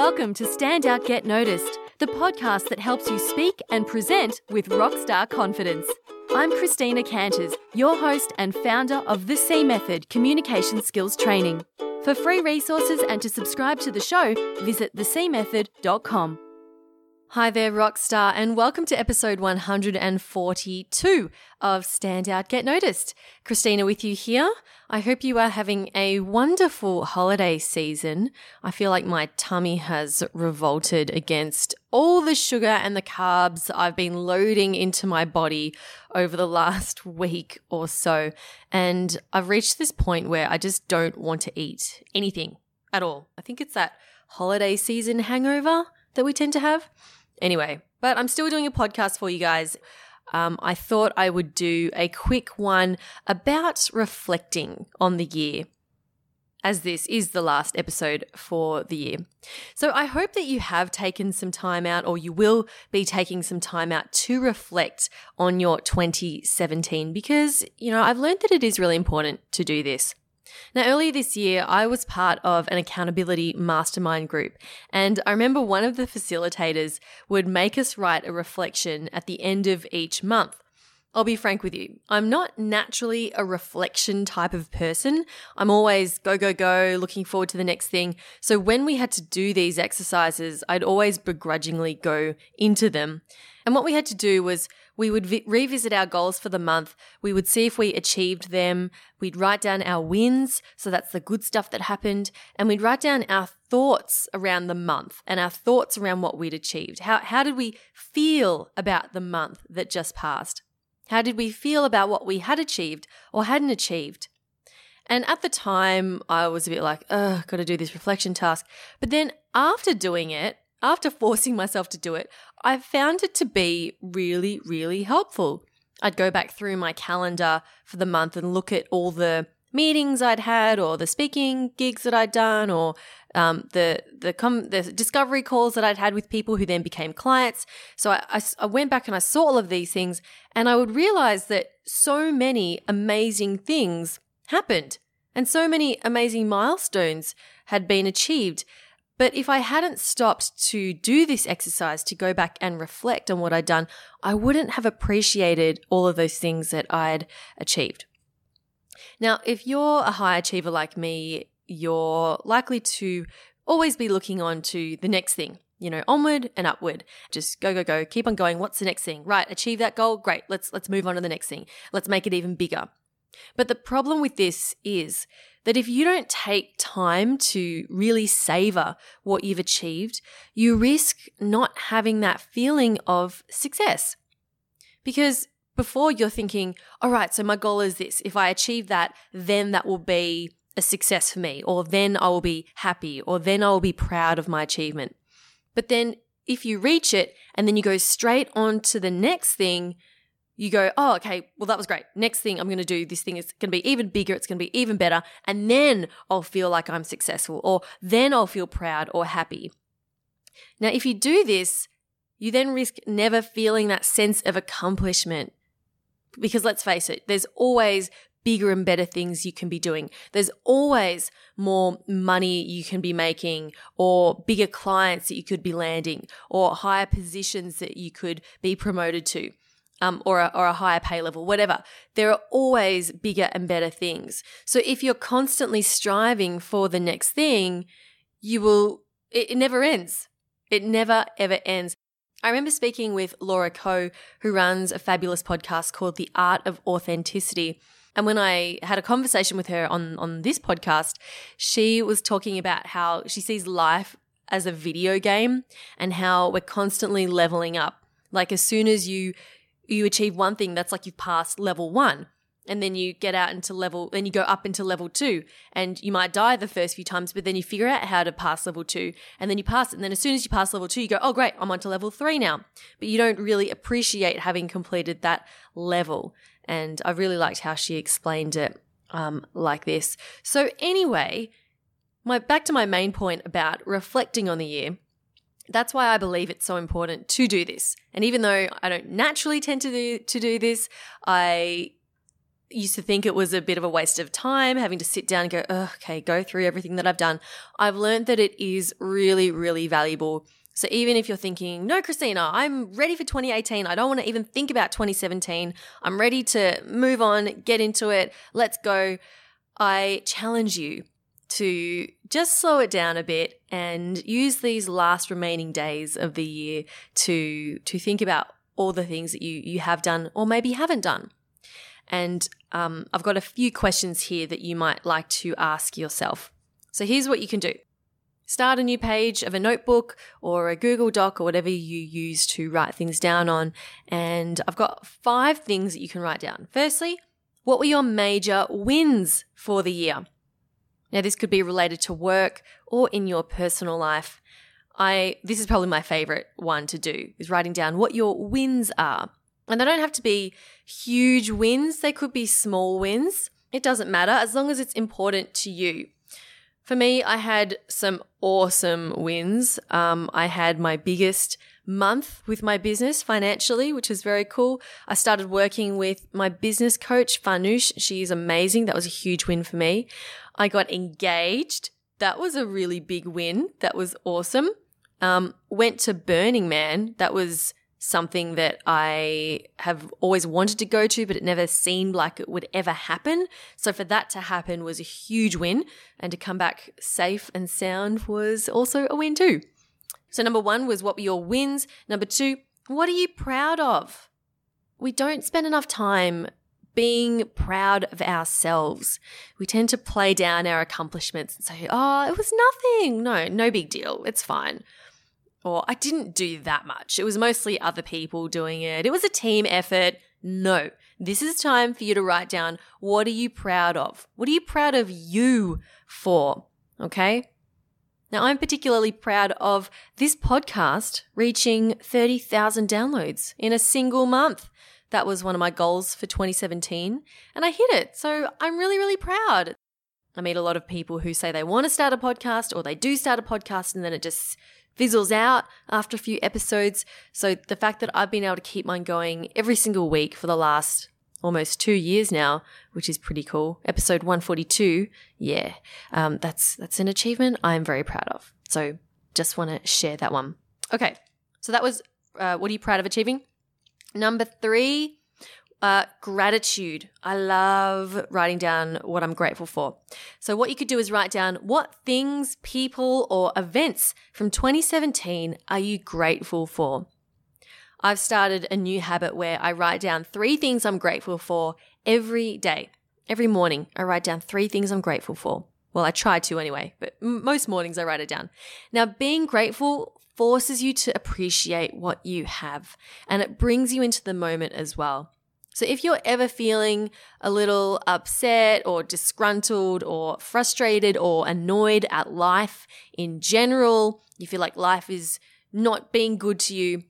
welcome to Stand Out Get Noticed, the podcast that helps you speak and present with rockstar confidence. I'm Christina Canters, your host and founder of the C Method Communication Skills Training. For free resources and to subscribe to the show, visit thecmethod.com. Hi there, Rockstar, and welcome to episode 142 of Stand Out Get Noticed. Christina with you here. I hope you are having a wonderful holiday season. I feel like my tummy has revolted against all the sugar and the carbs I've been loading into my body over the last week or so. And I've reached this point where I just don't want to eat anything at all. I think it's that holiday season hangover that we tend to have. Anyway, but I'm still doing a podcast for you guys. Um, I thought I would do a quick one about reflecting on the year, as this is the last episode for the year. So I hope that you have taken some time out, or you will be taking some time out to reflect on your 2017, because, you know, I've learned that it is really important to do this. Now, earlier this year, I was part of an accountability mastermind group, and I remember one of the facilitators would make us write a reflection at the end of each month. I'll be frank with you. I'm not naturally a reflection type of person. I'm always go, go, go, looking forward to the next thing. So when we had to do these exercises, I'd always begrudgingly go into them. And what we had to do was we would vi- revisit our goals for the month. We would see if we achieved them. We'd write down our wins. So that's the good stuff that happened. And we'd write down our thoughts around the month and our thoughts around what we'd achieved. How, how did we feel about the month that just passed? How did we feel about what we had achieved or hadn't achieved? And at the time, I was a bit like, ugh, got to do this reflection task. But then after doing it, after forcing myself to do it, I found it to be really, really helpful. I'd go back through my calendar for the month and look at all the meetings I'd had, or the speaking gigs that I'd done, or um, the the com- the discovery calls that I'd had with people who then became clients. So I, I, I went back and I saw all of these things, and I would realize that so many amazing things happened, and so many amazing milestones had been achieved. But if I hadn't stopped to do this exercise, to go back and reflect on what I'd done, I wouldn't have appreciated all of those things that I'd achieved. Now, if you're a high achiever like me, you're likely to always be looking on to the next thing, you know, onward and upward. Just go, go, go, keep on going. What's the next thing? Right, achieve that goal. Great. Let's, let's move on to the next thing. Let's make it even bigger. But the problem with this is that if you don't take time to really savor what you've achieved, you risk not having that feeling of success. Because before you're thinking, all right, so my goal is this. If I achieve that, then that will be a success for me, or then I will be happy, or then I will be proud of my achievement. But then if you reach it and then you go straight on to the next thing, you go, oh, okay, well, that was great. Next thing I'm going to do, this thing is going to be even bigger. It's going to be even better. And then I'll feel like I'm successful, or then I'll feel proud or happy. Now, if you do this, you then risk never feeling that sense of accomplishment. Because let's face it, there's always bigger and better things you can be doing. There's always more money you can be making or bigger clients that you could be landing or higher positions that you could be promoted to um, or, a, or a higher pay level, whatever. There are always bigger and better things. So if you're constantly striving for the next thing, you will, it, it never ends. It never ever ends. I remember speaking with Laura Coe, who runs a fabulous podcast called The Art of Authenticity. And when I had a conversation with her on, on this podcast, she was talking about how she sees life as a video game and how we're constantly leveling up. Like as soon as you you achieve one thing, that's like you've passed level one. And then you get out into level, then you go up into level two, and you might die the first few times, but then you figure out how to pass level two, and then you pass it. And then as soon as you pass level two, you go, oh, great, I'm on to level three now. But you don't really appreciate having completed that level. And I really liked how she explained it um, like this. So, anyway, my back to my main point about reflecting on the year that's why I believe it's so important to do this. And even though I don't naturally tend to do, to do this, I used to think it was a bit of a waste of time having to sit down and go, oh, okay, go through everything that I've done. I've learned that it is really, really valuable. So even if you're thinking, no, Christina, I'm ready for 2018. I don't want to even think about 2017. I'm ready to move on, get into it. Let's go. I challenge you to just slow it down a bit and use these last remaining days of the year to to think about all the things that you you have done or maybe haven't done. And um, I've got a few questions here that you might like to ask yourself. So here's what you can do. Start a new page of a notebook or a Google Doc or whatever you use to write things down on. And I've got five things that you can write down. Firstly, what were your major wins for the year? Now, this could be related to work or in your personal life. I, this is probably my favorite one to do is writing down what your wins are. And they don't have to be huge wins. They could be small wins. It doesn't matter as long as it's important to you. For me, I had some awesome wins. Um, I had my biggest month with my business financially, which was very cool. I started working with my business coach, Farnoosh. is amazing. That was a huge win for me. I got engaged. That was a really big win. That was awesome. Um, went to Burning Man. That was something that I have always wanted to go to, but it never seemed like it would ever happen. So for that to happen was a huge win. And to come back safe and sound was also a win too. So, number one was what were your wins? Number two, what are you proud of? We don't spend enough time being proud of ourselves. We tend to play down our accomplishments and say, oh, it was nothing. No, no big deal. It's fine. Or I didn't do that much. It was mostly other people doing it. It was a team effort. No, this is time for you to write down what are you proud of? What are you proud of you for? Okay. Now, I'm particularly proud of this podcast reaching 30,000 downloads in a single month. That was one of my goals for 2017, and I hit it. So I'm really, really proud. I meet a lot of people who say they want to start a podcast or they do start a podcast and then it just fizzles out after a few episodes. So the fact that I've been able to keep mine going every single week for the last almost two years now, which is pretty cool. Episode 142. Yeah. Um, that's, that's an achievement I'm very proud of. So just want to share that one. Okay. So that was, uh, what are you proud of achieving? Number three, uh, gratitude. I love writing down what I'm grateful for. So, what you could do is write down what things, people, or events from 2017 are you grateful for? I've started a new habit where I write down three things I'm grateful for every day. Every morning, I write down three things I'm grateful for. Well, I try to anyway, but most mornings I write it down. Now, being grateful forces you to appreciate what you have and it brings you into the moment as well. So if you're ever feeling a little upset or disgruntled or frustrated or annoyed at life in general, you feel like life is not being good to you,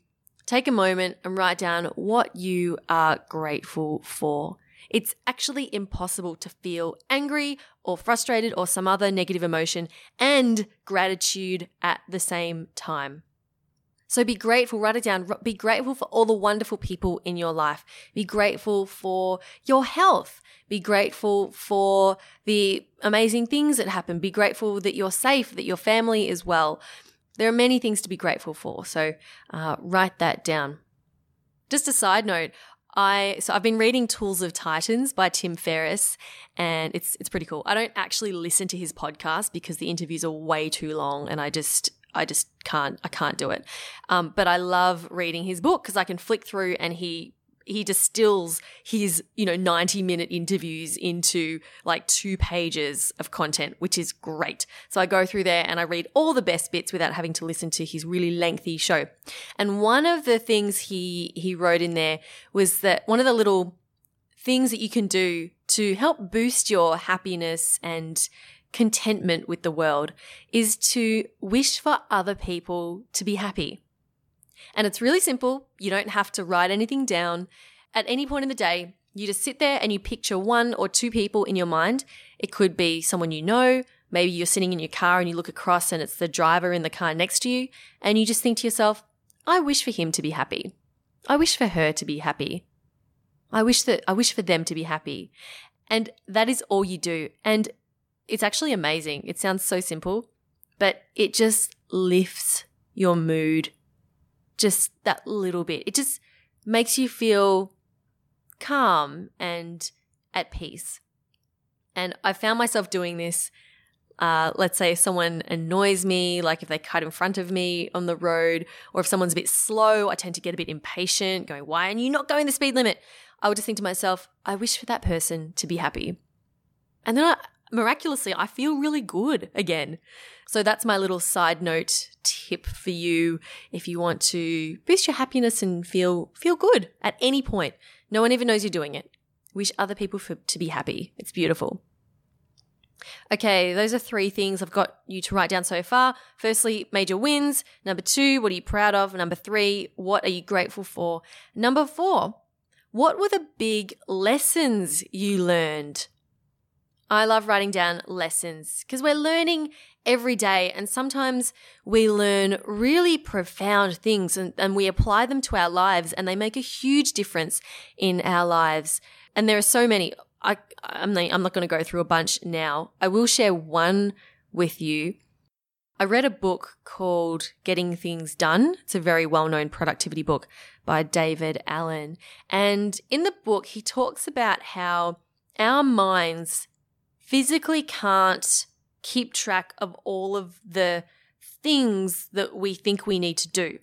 take a moment and write down what you are grateful for. It's actually impossible to feel angry or frustrated or some other negative emotion and gratitude at the same time. So be grateful, write it down. Be grateful for all the wonderful people in your life. Be grateful for your health. Be grateful for the amazing things that happen. Be grateful that you're safe, that your family is well. There are many things to be grateful for. So uh, write that down. Just a side note, I so I've been reading Tools of Titans by Tim Ferriss and it's it's pretty cool. I don't actually listen to his podcast because the interviews are way too long and I just I just can't I can't do it. Um, but I love reading his book because I can flick through and he he distills his you know 90 minute interviews into like two pages of content which is great. So i go through there and i read all the best bits without having to listen to his really lengthy show. And one of the things he he wrote in there was that one of the little things that you can do to help boost your happiness and contentment with the world is to wish for other people to be happy and it's really simple. You don't have to write anything down. At any point in the day, you just sit there and you picture one or two people in your mind. It could be someone you know. Maybe you're sitting in your car and you look across and it's the driver in the car next to you. And you just think to yourself, I wish for him to be happy. I wish for her to be happy. I wish that I wish for them to be happy. And that is all you do. And it's actually amazing. It sounds so simple, but it just lifts your mood just that little bit. It just makes you feel calm and at peace. And I found myself doing this. Uh, let's say someone annoys me, like if they cut in front of me on the road, or if someone's a bit slow, I tend to get a bit impatient, going, Why are you not going the speed limit? I would just think to myself, I wish for that person to be happy. And then I, miraculously, I feel really good again. So that's my little side note tip for you if you want to boost your happiness and feel feel good at any point. No one even knows you're doing it. Wish other people for, to be happy. It's beautiful. Okay, those are three things I've got you to write down so far. Firstly, major wins. Number two, what are you proud of? Number three, what are you grateful for? Number four, what were the big lessons you learned? I love writing down lessons because we're learning every day and sometimes we learn really profound things and, and, we apply them to our lives and they make a huge difference in our lives. And there are so many. I, I'm I'm not going to go through a bunch now. I will share one with you. I read a book called Getting Things Done. It's a very well known productivity book by David Allen. And in the book, he talks about how our minds physically can't keep track of all of the things that we think we need to do.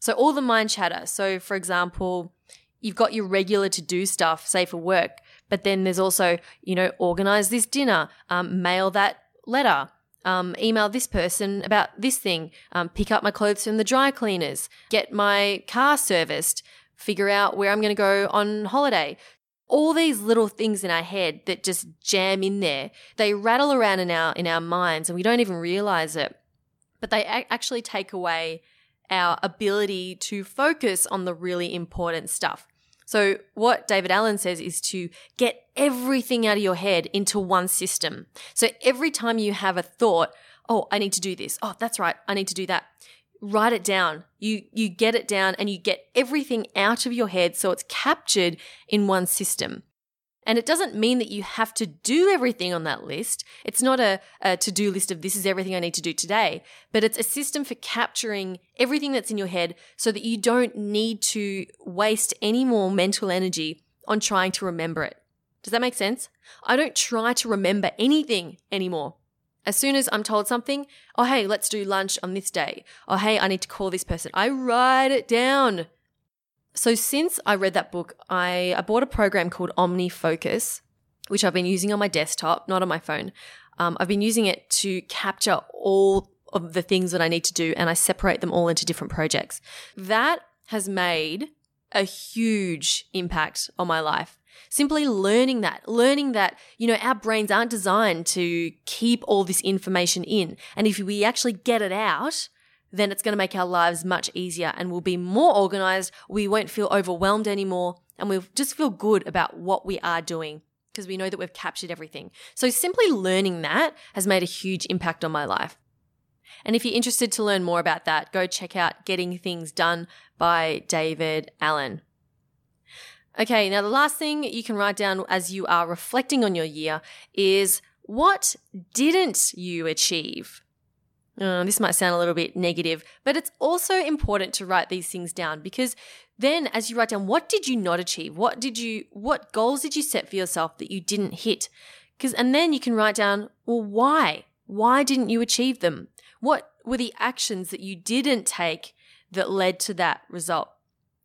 So, all the mind chatter. So, for example, you've got your regular to do stuff, say for work, but then there's also, you know, organize this dinner, um, mail that letter, um, email this person about this thing, um, pick up my clothes from the dry cleaners, get my car serviced, figure out where I'm going to go on holiday all these little things in our head that just jam in there. They rattle around in our in our minds and we don't even realize it. But they a- actually take away our ability to focus on the really important stuff. So what david allen says is to get everything out of your head into one system. So every time you have a thought oh i need to do this. Oh that's right. I need to do that write it down. You you get it down and you get everything out of your head so it's captured in one system. And it doesn't mean that you have to do everything on that list. It's not a, a to do list of this is everything I need to do today, but it's a system for capturing everything that's in your head so that you don't need to waste any more mental energy on trying to remember it. Does that make sense? I don't try to remember anything anymore. As soon as I'm told something, oh, hey, let's do lunch on this day. Oh, hey, I need to call this person. I write it down. So since I read that book, I, I bought a program called OmniFocus, which I've been using on my desktop, not on my phone. Um, I've been using it to capture all of the things that I need to do and I separate them all into different projects. That has made a huge impact on my life. Simply learning that, learning that, you know, our brains aren't designed to keep all this information in. And if we actually get it out, then it's going to make our lives much easier and we'll be more organized. We won't feel overwhelmed anymore and we'll just feel good about what we are doing because we know that we've captured everything. So simply learning that has made a huge impact on my life. And if you're interested to learn more about that, go check out Getting Things Done by David Allen. Okay, now the last thing you can write down as you are reflecting on your year is what didn't you achieve? Uh, this might sound a little bit negative, but it's also important to write these things down because then as you write down what did you not achieve? What did you what goals did you set for yourself that you didn't hit? Cuz and then you can write down, well why? Why didn't you achieve them? What were the actions that you didn't take that led to that result?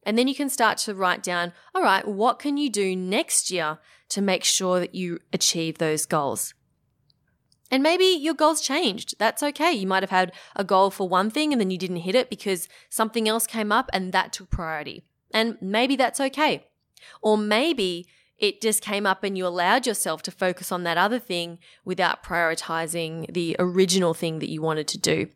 And then you can start to write down, all right, what can you do next year to make sure that you achieve those goals? And maybe your goals changed. That's okay. You might have had a goal for one thing and then you didn't hit it because something else came up and that took priority. And maybe that's okay. Or maybe it just came up and you allowed yourself to focus on that other thing without prioritizing the original thing that you wanted to do.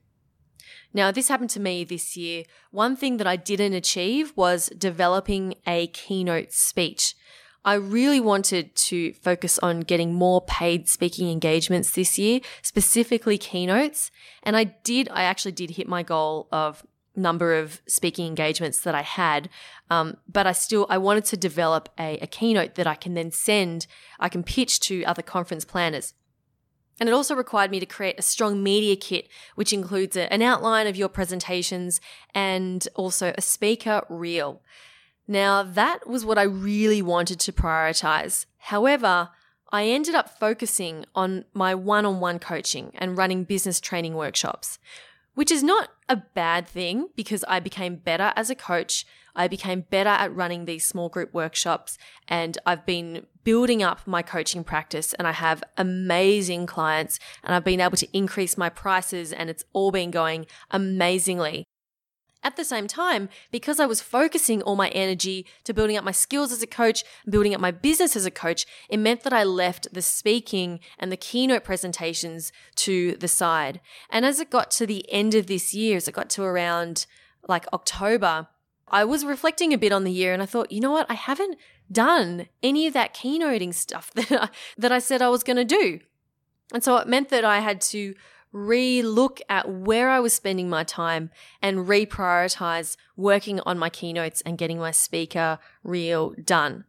Now, this happened to me this year. One thing that I didn't achieve was developing a keynote speech. I really wanted to focus on getting more paid speaking engagements this year, specifically keynotes. And I did, I actually did hit my goal of number of speaking engagements that I had. Um, but I still, I wanted to develop a, a keynote that I can then send, I can pitch to other conference planners. And it also required me to create a strong media kit, which includes an outline of your presentations and also a speaker reel. Now, that was what I really wanted to prioritize. However, I ended up focusing on my one on one coaching and running business training workshops, which is not a bad thing because I became better as a coach. I became better at running these small group workshops and I've been building up my coaching practice and I have amazing clients and I've been able to increase my prices and it's all been going amazingly. At the same time, because I was focusing all my energy to building up my skills as a coach, building up my business as a coach, it meant that I left the speaking and the keynote presentations to the side. And as it got to the end of this year, as it got to around like October, I was reflecting a bit on the year and I thought, you know what? I haven't done any of that keynoting stuff that I, that I said I was going to do. And so it meant that I had to re look at where I was spending my time and reprioritize working on my keynotes and getting my speaker reel done.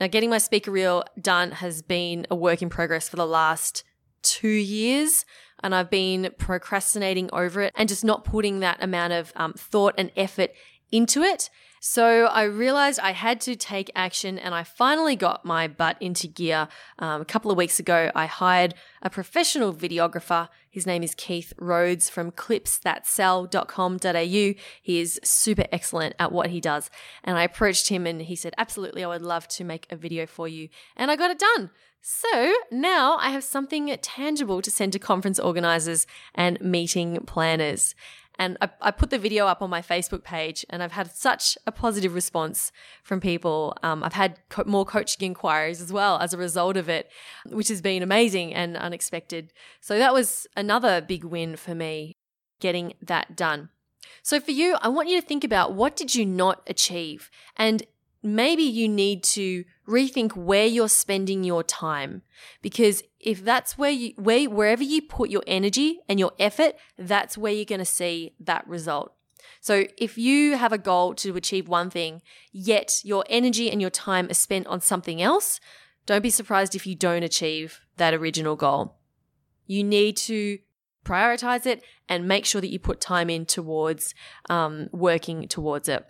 Now, getting my speaker reel done has been a work in progress for the last two years, and I've been procrastinating over it and just not putting that amount of um, thought and effort into it. So I realized I had to take action and I finally got my butt into gear. Um, a couple of weeks ago, I hired a professional videographer. His name is Keith Rhodes from clipsthatsell.com.au. He is super excellent at what he does. And I approached him and he said, Absolutely, I would love to make a video for you. And I got it done. So now I have something tangible to send to conference organizers and meeting planners. And I, I, put the video up on my Facebook page, and I've had such a positive response from people. Um, I've had co- more coaching inquiries as well as a result of it, which has been amazing and unexpected. So that was another big win for me, getting that done. So for you, I want you to think about what did you not achieve, and maybe you need to rethink where you're spending your time. Because if that's where you where wherever you put your energy and your effort that's where you're going to see that result. So if you have a goal to achieve one thing yet your energy and your time are spent on something else don't be surprised if you don't achieve that original goal. You need to prioritize it and make sure that you put time in towards um, working towards it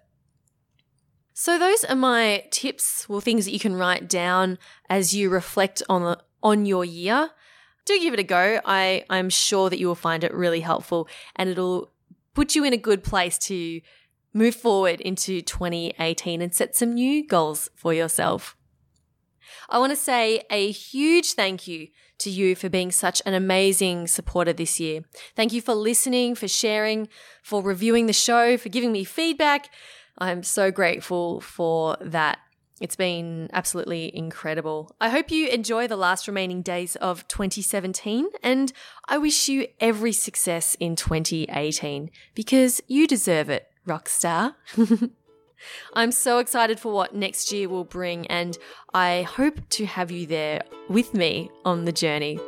so those are my tips or things that you can write down as you reflect on the, on your year. Do give it a go. I I'm sure that you will find it really helpful and it'll put you in a good place to move forward into 2018 and set some new goals for yourself. I want to say a huge thank you to you for being such an amazing supporter this year. Thank you for listening, for sharing, for reviewing the show, for giving me feedback, I'm so grateful for that. It's been absolutely incredible. I hope you enjoy the last remaining days of 2017 and I wish you every success in 2018 because you deserve it, rockstar. I'm so excited for what next year will bring and I hope to have you there with me on the journey.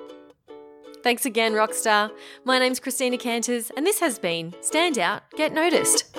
Thanks again, Rockstar. My name's Christina Canters, and this has been Stand Out, Get Noticed.